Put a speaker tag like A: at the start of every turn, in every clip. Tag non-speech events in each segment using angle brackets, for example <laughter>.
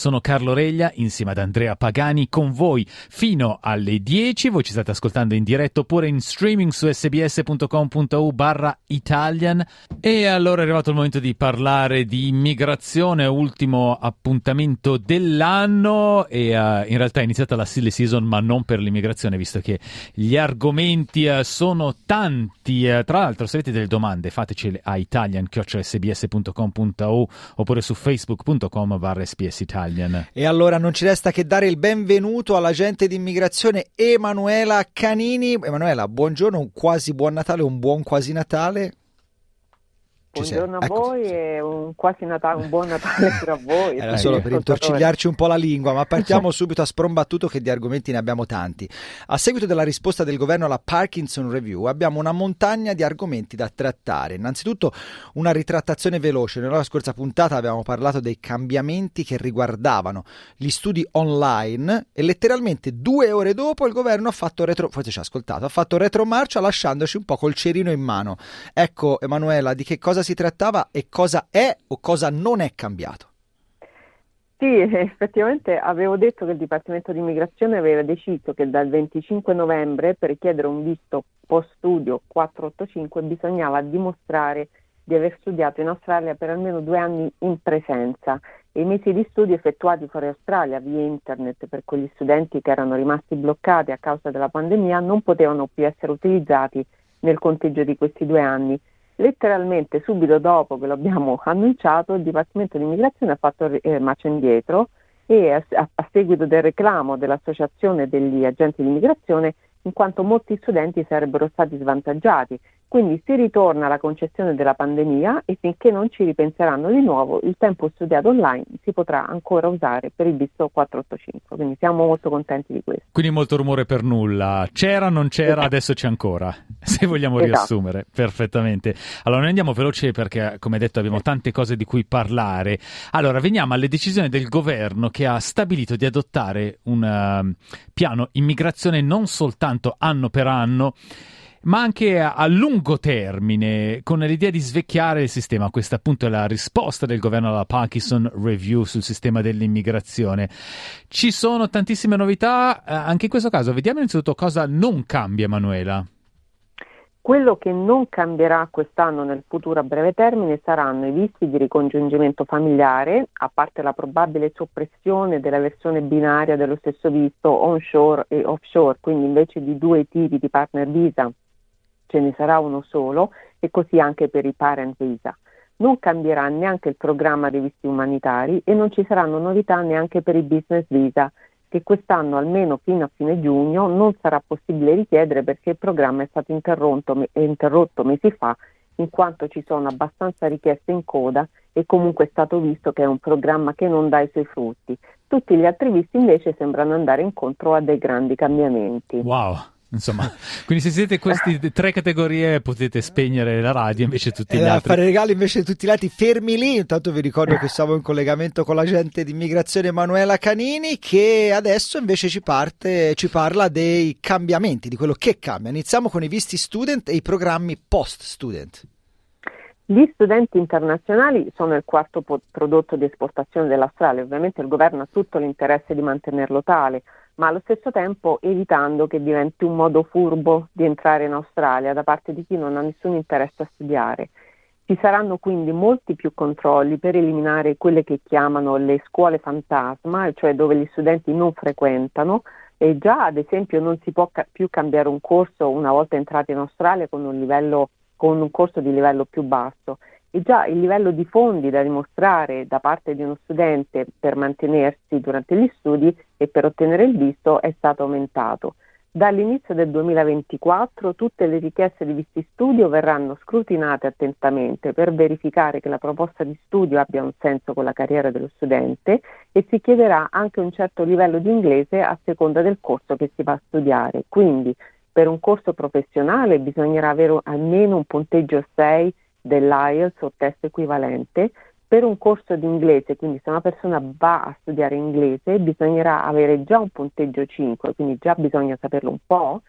A: Sono Carlo Reglia insieme ad Andrea Pagani con voi fino alle 10. Voi ci state ascoltando in diretta oppure in streaming su sbs.com.u barra Italian. E allora è arrivato il momento di parlare di immigrazione, ultimo appuntamento dell'anno e uh, in realtà è iniziata la silly season ma non per l'immigrazione visto che gli argomenti uh, sono tanti. Uh, tra l'altro se avete delle domande fatecele a italian.sbs.com.u oppure su facebook.com barra sbs Italian. Italian.
B: E allora non ci resta che dare il benvenuto all'agente di immigrazione Emanuela Canini. Emanuela, buongiorno, un quasi buon Natale, un buon quasi Natale.
C: Buongiorno a ecco. voi e un quasi Natale, un buon Natale <laughs> per a voi.
B: Era solo per intorcigliarci un po' la lingua, ma partiamo <laughs> subito a sprombattuto che di argomenti ne abbiamo tanti. A seguito della risposta del governo alla Parkinson Review abbiamo una montagna di argomenti da trattare. Innanzitutto una ritrattazione veloce. Nella scorsa puntata abbiamo parlato dei cambiamenti che riguardavano gli studi online e letteralmente due ore dopo il governo ha fatto retro, forse ci ha ascoltato, ha fatto retromarcia lasciandoci un po' col cerino in mano. Ecco Emanuela, di che cosa cosa si trattava e cosa è o cosa non è cambiato.
C: Sì, effettivamente avevo detto che il Dipartimento di Immigrazione aveva deciso che dal 25 novembre per richiedere un visto post studio 485 bisognava dimostrare di aver studiato in Australia per almeno due anni in presenza e i mesi di studio effettuati fuori Australia via internet per quegli studenti che erano rimasti bloccati a causa della pandemia non potevano più essere utilizzati nel conteggio di questi due anni letteralmente subito dopo che lo abbiamo <laughs> annunciato il Dipartimento di Immigrazione ha fatto eh, marcia indietro e a, a, seguito del reclamo dell'Associazione degli agenti di immigrazione in quanto molti studenti sarebbero stati svantaggiati quindi si ritorna alla concezione della pandemia e finché non ci ripenseranno di nuovo, il tempo studiato online si potrà ancora usare per il visto 485. Quindi siamo molto contenti di questo.
A: Quindi molto rumore per nulla. C'era, non c'era, esatto. adesso c'è ancora. <laughs> Se vogliamo esatto. riassumere perfettamente. Allora, noi andiamo veloci perché, come detto, abbiamo tante cose di cui parlare. Allora, veniamo alle decisioni del governo che ha stabilito di adottare un uh, piano immigrazione non soltanto anno per anno ma anche a, lungo termine, con l'idea di svecchiare il sistema. Questa appunto è la risposta del governo alla Parkinson Review sul sistema dell'immigrazione. Ci sono tantissime novità, eh, anche in questo caso vediamo innanzitutto cosa non cambia, Emanuela.
C: Quello che non cambierà quest'anno nel futuro a breve termine saranno i visti di ricongiungimento familiare, a parte la probabile soppressione della versione binaria dello stesso visto onshore e offshore, quindi invece di due tipi di partner visa ce ne sarà uno solo e così anche per i parent visa. Non cambierà neanche il programma dei visti umanitari e non ci saranno novità neanche per i business visa, che quest'anno almeno fino a fine giugno non sarà possibile richiedere perché il programma è stato interrotto, interrotto mesi fa in quanto ci sono abbastanza richieste in coda e comunque è stato visto che è un programma che non dà i suoi frutti. Tutti gli altri visti invece sembrano andare incontro a dei grandi cambiamenti.
A: Wow! Insomma, quindi se siete queste <laughs> tre categorie potete spegnere la radio invece tutti gli eh, altri.
B: fare regali invece tutti gli altri fermi lì. Intanto vi ricordo che siamo in collegamento con l'agente di immigrazione Emanuela Canini che adesso invece ci parte, ci parla dei cambiamenti, di quello che cambia. Iniziamo con i visti student e i programmi post student.
C: Gli studenti internazionali sono il quarto po- prodotto di esportazione dell'Australia, ovviamente il governo ha tutto l'interesse di mantenerlo tale ma allo stesso tempo evitando che diventi un modo furbo di entrare in Australia da parte di chi non ha nessun interesse a studiare. Ci saranno quindi molti più controlli per eliminare quelle che chiamano le scuole fantasma, cioè dove gli studenti non frequentano e già ad esempio non si può ca- più cambiare un corso una volta entrati in Australia con un, livello, con un corso di livello più basso e già il livello di fondi da dimostrare da parte di uno studente per mantenersi durante gli studi e per ottenere il visto è stato aumentato. Dall'inizio del 2024 tutte le richieste di visti studio verranno scrutinate attentamente per verificare che la proposta di studio abbia un senso con la carriera dello studente e si chiederà anche un certo livello di inglese a seconda del corso che si va a studiare. Quindi per un corso professionale bisognerà avere almeno un punteggio 6 dell'IELTS o test equivalente. Per un corso di inglese, quindi se una persona va a studiare inglese, bisognerà avere già un punteggio 5, quindi già bisogna saperlo un po'.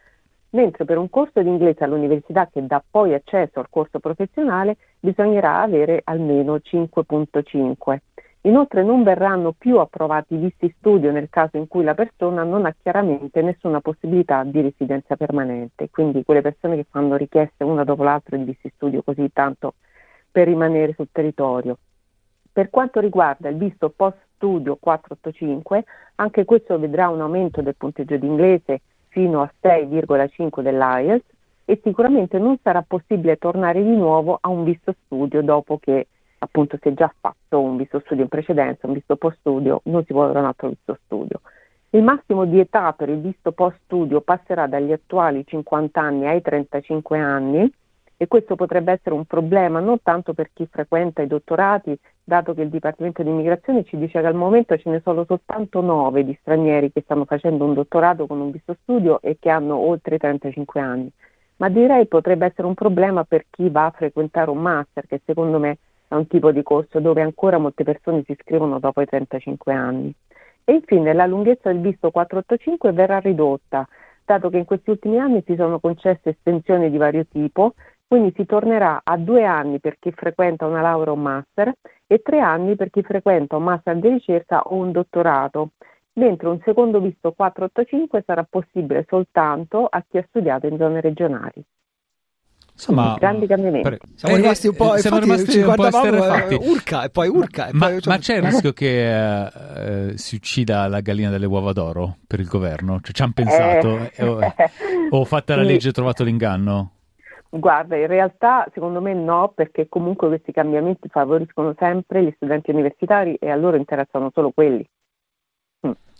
C: mentre per un corso di inglese all'università che dà poi accesso al corso professionale bisognerà avere almeno 5.5. Inoltre non verranno più approvati visti studio nel caso in cui la persona non ha chiaramente nessuna possibilità di residenza permanente, quindi quelle persone che fanno richieste una dopo l'altra di visti studio così tanto per rimanere sul territorio. Per quanto riguarda il visto post studio 485, anche questo vedrà un aumento del punteggio di inglese fino a 6,5 dell'IELTS e sicuramente non sarà possibile tornare di nuovo a un visto studio dopo che appunto si è già fatto un visto studio in precedenza, un visto post studio, non si avere un altro visto studio. Il massimo di età per il visto post studio passerà dagli attuali 50 anni ai 35 anni e questo potrebbe essere un problema non tanto per chi frequenta i dottorati, dato che il Dipartimento di Immigrazione ci dice che al momento ce ne sono soltanto 9 di stranieri che stanno facendo un dottorato con un visto studio e che hanno oltre 35 anni, ma direi potrebbe essere un problema per chi va a frequentare un master, che secondo me è un tipo di corso dove ancora molte persone si iscrivono dopo i 35 anni. E infine la lunghezza del visto 485 verrà ridotta, dato che in questi ultimi anni si sono concesse estensioni di vario tipo, quindi si tornerà a due anni per chi frequenta una laurea o un master e tre anni per chi frequenta un master di ricerca o un dottorato, mentre un secondo visto 485 sarà possibile soltanto a chi ha studiato in zone regionali.
A: Insomma,
C: grandi cambiamenti. Per,
B: siamo rimasti un po',
A: siamo rimasti un po' esterrefatti.
B: urca e poi urca. E
A: ma,
B: poi,
A: ma, c'è il <laughs> rischio che eh, si uccida la gallina delle uova d'oro per il governo? Cioè, ci hanno pensato? Eh, o, <laughs> o fatta la legge e trovato l'inganno?
C: Guarda, in realtà secondo me no, perché comunque questi cambiamenti favoriscono sempre gli studenti universitari e a loro interessano solo quelli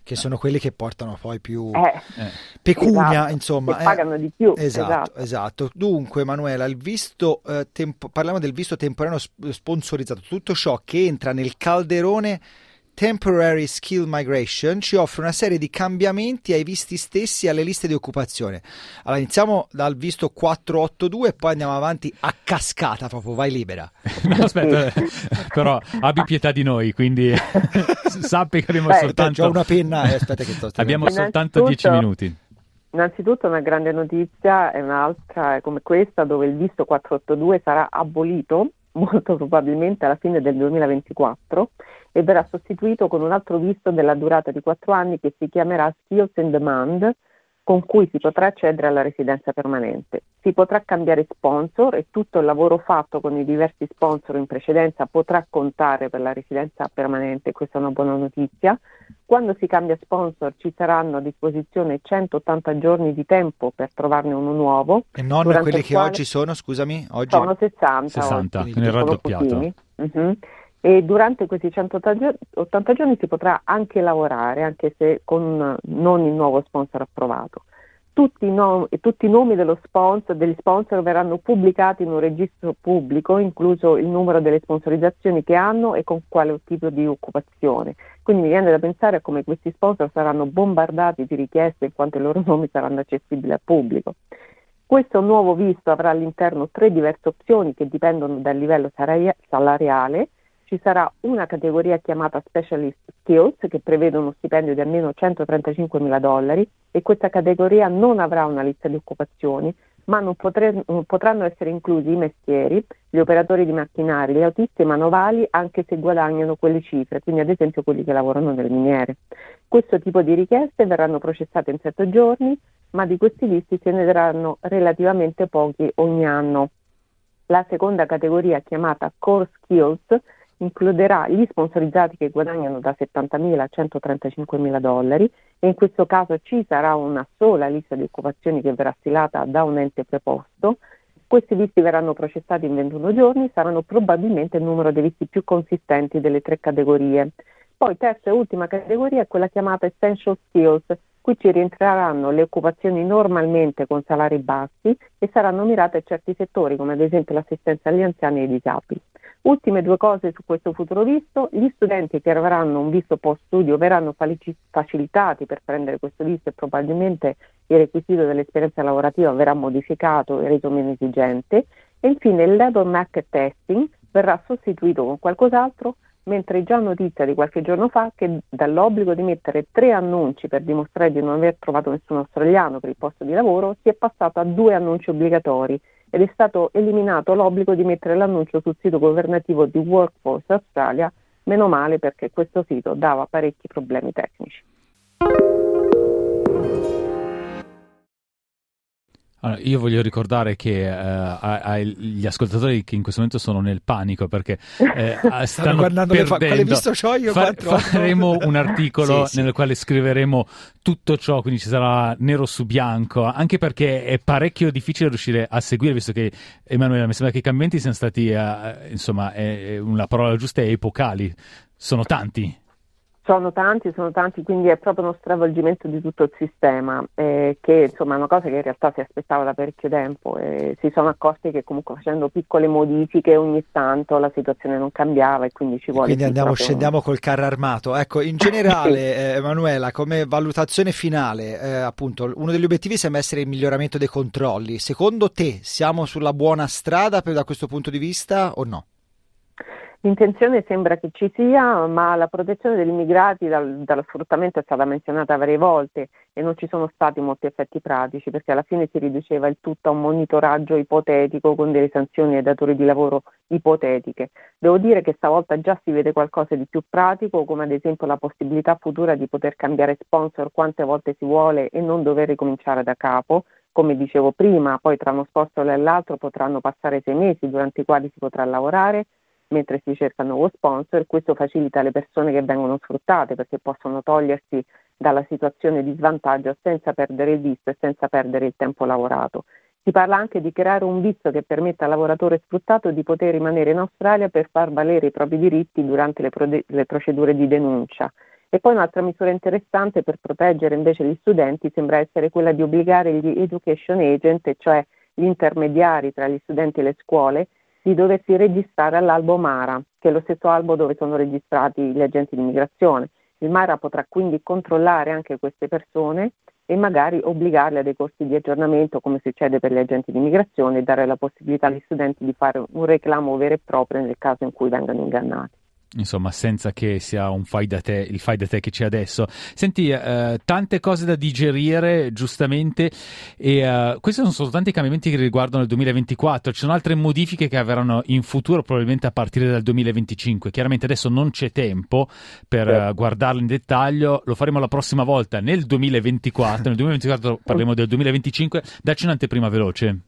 B: che sono quelli che portano poi più
C: eh,
B: eh, pecunia,
C: esatto,
B: insomma.
C: Che eh. pagano di più.
B: Esatto,
C: esatto.
B: esatto. Dunque, Manuela, il visto, eh, tempo, parliamo del visto temporaneo sponsorizzato, tutto ciò che entra nel calderone Temporary Skill Migration ci offre una serie di cambiamenti ai visti stessi e alle liste di occupazione. Allora iniziamo dal visto 482 e poi andiamo avanti a cascata, proprio vai libera. <laughs>
A: no, aspetta, <laughs> però abbi pietà di noi, quindi <laughs> sappi che abbiamo Beh, soltanto...
B: Ho una penna e aspetta che sto
A: Abbiamo soltanto 10 minuti.
C: Innanzitutto una grande notizia e un'altra è come questa dove il visto 482 sarà abolito molto probabilmente alla fine del 2024 e verrà sostituito con un altro visto della durata di quattro anni che si chiamerà Skills in Demand, con cui si potrà accedere alla residenza permanente. Si potrà cambiare sponsor e tutto il lavoro fatto con i diversi sponsor in precedenza potrà contare per la residenza permanente, questa è una buona notizia. Quando si cambia sponsor ci saranno a disposizione 180 giorni di tempo per trovarne uno nuovo.
B: E non quelli che oggi sono, scusami? Oggi...
C: Sono 60.
A: 60, oggi, quindi raddoppiato.
C: E durante questi 180 giorni si potrà anche lavorare, anche se con non il nuovo sponsor approvato. Tutti, no, tutti i nomi sponsor, degli sponsor verranno pubblicati in un registro pubblico, incluso il numero delle sponsorizzazioni che hanno e con quale tipo di occupazione. Quindi mi viene da pensare a come questi sponsor saranno bombardati di richieste in quanto i loro nomi saranno accessibili al pubblico. Questo nuovo visto avrà all'interno tre diverse opzioni che dipendono dal livello salariale ci sarà una categoria chiamata Specialist Skills che prevede uno stipendio di almeno 135 mila dollari e questa categoria non avrà una lista di occupazioni, ma non, potre, potranno essere inclusi i mestieri, gli operatori di macchinari, gli autisti manovali anche se guadagnano quelle cifre, quindi ad esempio quelli che lavorano nelle miniere. Questo tipo di richieste verranno processate in sette giorni, ma di questi visti se ne daranno relativamente pochi ogni anno. La seconda categoria chiamata Core Skills includerà gli sponsorizzati che guadagnano da 70.000 a 135.000 dollari e in questo caso ci sarà una sola lista di occupazioni che verrà stilata da un ente preposto. Questi visti verranno processati in 21 giorni, saranno probabilmente il numero dei visti più consistenti delle tre categorie. Poi terza e ultima categoria è quella chiamata Essential Skills, Qui ci rientreranno le occupazioni normalmente con salari bassi e saranno mirate a certi settori come ad esempio l'assistenza agli anziani e ai disabili. Ultime due cose su questo futuro visto, gli studenti che avranno un visto post studio verranno facilitati per prendere questo visto e probabilmente il requisito dell'esperienza lavorativa verrà modificato e reso meno esigente e infine il labor market testing verrà sostituito con qualcos'altro mentre già notizia di qualche giorno fa che dall'obbligo di mettere tre annunci per dimostrare di non aver trovato nessun australiano per il posto di lavoro si è passato a due annunci obbligatori ed è stato eliminato l'obbligo di mettere l'annuncio sul sito governativo di Workforce Australia, meno male perché questo sito dava parecchi problemi tecnici.
A: Allora, io voglio ricordare che uh, agli ascoltatori che in questo momento sono nel panico perché eh, <laughs> stanno guardando perdendo. Fa- quale
B: visto c'ho io? Fa-
A: faremo un articolo <laughs> sì, nel sì. quale scriveremo tutto ciò, quindi ci sarà nero su bianco, anche perché è parecchio difficile riuscire a seguire, visto che Emanuele, mi sembra che i cambiamenti siano stati, uh, insomma, è, una parola giusta, epocali. Sono tanti.
C: Sono tanti, sono tanti, quindi è proprio uno stravolgimento di tutto il sistema, eh, che insomma è una cosa che in realtà si aspettava da parecchio tempo e si sono accorti che comunque facendo piccole modifiche ogni tanto la situazione non cambiava e quindi ci vuole...
B: Quindi andiamo, scendiamo un... col carro armato. Ecco, in generale, <laughs> eh, Emanuela, come valutazione finale, eh, appunto, uno degli obiettivi sembra essere il miglioramento dei controlli. Secondo te siamo sulla buona strada per, da questo punto di vista o no?
C: L'intenzione sembra che ci sia, ma la protezione degli immigrati dal, dallo sfruttamento è stata menzionata varie volte e non ci sono stati molti effetti pratici perché alla fine si riduceva il tutto a un monitoraggio ipotetico con delle sanzioni ai datori di lavoro ipotetiche. Devo dire che stavolta già si vede qualcosa di più pratico, come ad esempio la possibilità futura di poter cambiare sponsor quante volte si vuole e non dover ricominciare da capo. Come dicevo prima, poi tra uno sponsor e l'altro potranno passare sei mesi durante i quali si potrà lavorare mentre si cerca un nuovo sponsor, questo facilita le persone che vengono sfruttate perché possono togliersi dalla situazione di svantaggio senza perdere il visto e senza perdere il tempo lavorato. Si parla anche di creare un visto che permetta al lavoratore sfruttato di poter rimanere in Australia per far valere i propri diritti durante le, prode- le procedure di denuncia. E poi un'altra misura interessante per proteggere invece gli studenti sembra essere quella di obbligare gli education agent, cioè gli intermediari tra gli studenti e le scuole, di doversi registrare all'albo Mara, che è lo stesso albo dove sono registrati gli agenti di immigrazione. Il Mara potrà quindi controllare anche queste persone e magari obbligarle a dei corsi di aggiornamento come succede per gli agenti di immigrazione e dare la possibilità agli studenti di fare un reclamo vero e proprio nel caso in cui vengano ingannati
A: insomma, senza che sia un fai da te, il fai da te che c'è adesso. Senti, eh, tante cose da digerire, giustamente, e eh, questi sono soltanto i cambiamenti che riguardano il 2024. Ci sono altre modifiche che avranno in futuro, probabilmente a partire dal 2025. Chiaramente adesso non c'è tempo per sì. uh, guardarlo in dettaglio, lo faremo la prossima volta nel 2024. nel 2024 parleremo del 2025. Dacci un'anteprima veloce.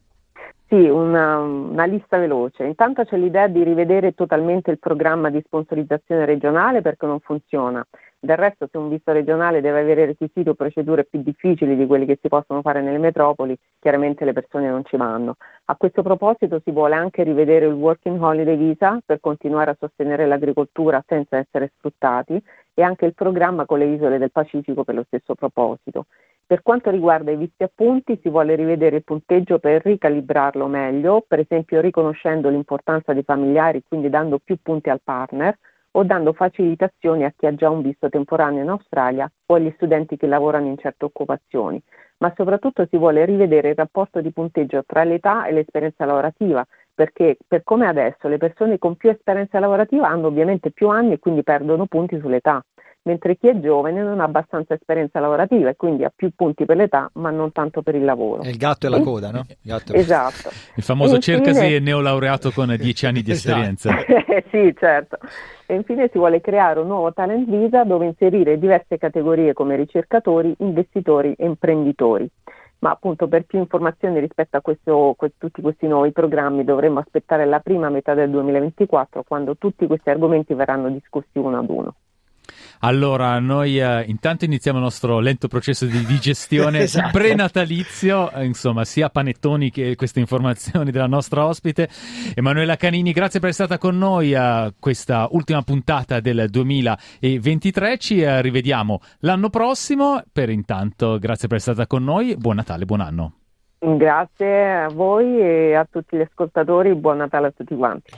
C: Sì, una, una, lista veloce. Intanto c'è l'idea di rivedere totalmente il programma di sponsorizzazione regionale perché non funziona. Del resto, se un visto regionale deve avere requisiti o procedure più difficili di quelli che si possono fare nelle metropoli, chiaramente le persone non ci vanno. A questo proposito si vuole anche rivedere il Working Holiday Visa per continuare a sostenere l'agricoltura senza essere sfruttati e anche il programma con le isole del Pacifico per lo stesso proposito. Per quanto riguarda i visti appunti, si vuole rivedere il punteggio per ricalibrarlo meglio, per esempio riconoscendo l'importanza dei familiari, quindi dando più punti al partner o dando facilitazioni a chi ha già un visto temporaneo in Australia o agli studenti che lavorano in certe occupazioni. Ma soprattutto si vuole rivedere il rapporto di punteggio tra l'età e l'esperienza lavorativa, perché per come adesso le persone con più esperienza lavorativa hanno ovviamente più anni e quindi perdono punti sull'età mentre chi è giovane non ha abbastanza esperienza lavorativa e quindi ha più punti per l'età ma non tanto per il lavoro.
B: È il gatto e la coda, no?
C: Il <laughs> esatto.
A: Il famoso infine... cercasi neolaureato con 10 anni di esatto. esperienza. <laughs>
C: sì, certo. E infine si vuole creare un nuovo talent visa dove inserire diverse categorie come ricercatori, investitori e imprenditori. Ma appunto per più informazioni rispetto a questo, que- tutti questi nuovi programmi dovremmo aspettare la prima metà del 2024 quando tutti questi argomenti verranno discussi uno ad uno.
A: Allora, noi eh, intanto iniziamo il nostro lento processo di digestione <laughs> esatto. prenatalizio, eh, insomma, sia panettoni che queste informazioni della nostra ospite. Emanuela Canini, grazie per essere stata con noi a questa ultima puntata del 2023. Ci eh, rivediamo l'anno prossimo. Per intanto, grazie per essere stata con noi. Buon Natale, buon anno.
C: Grazie a voi e a tutti gli ascoltatori. Buon Natale a tutti quanti.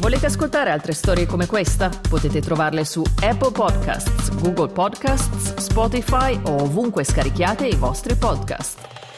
D: Volete ascoltare altre storie come questa? Potete trovarle su Apple Podcasts, Google Podcasts, Spotify o ovunque scarichiate i vostri podcast.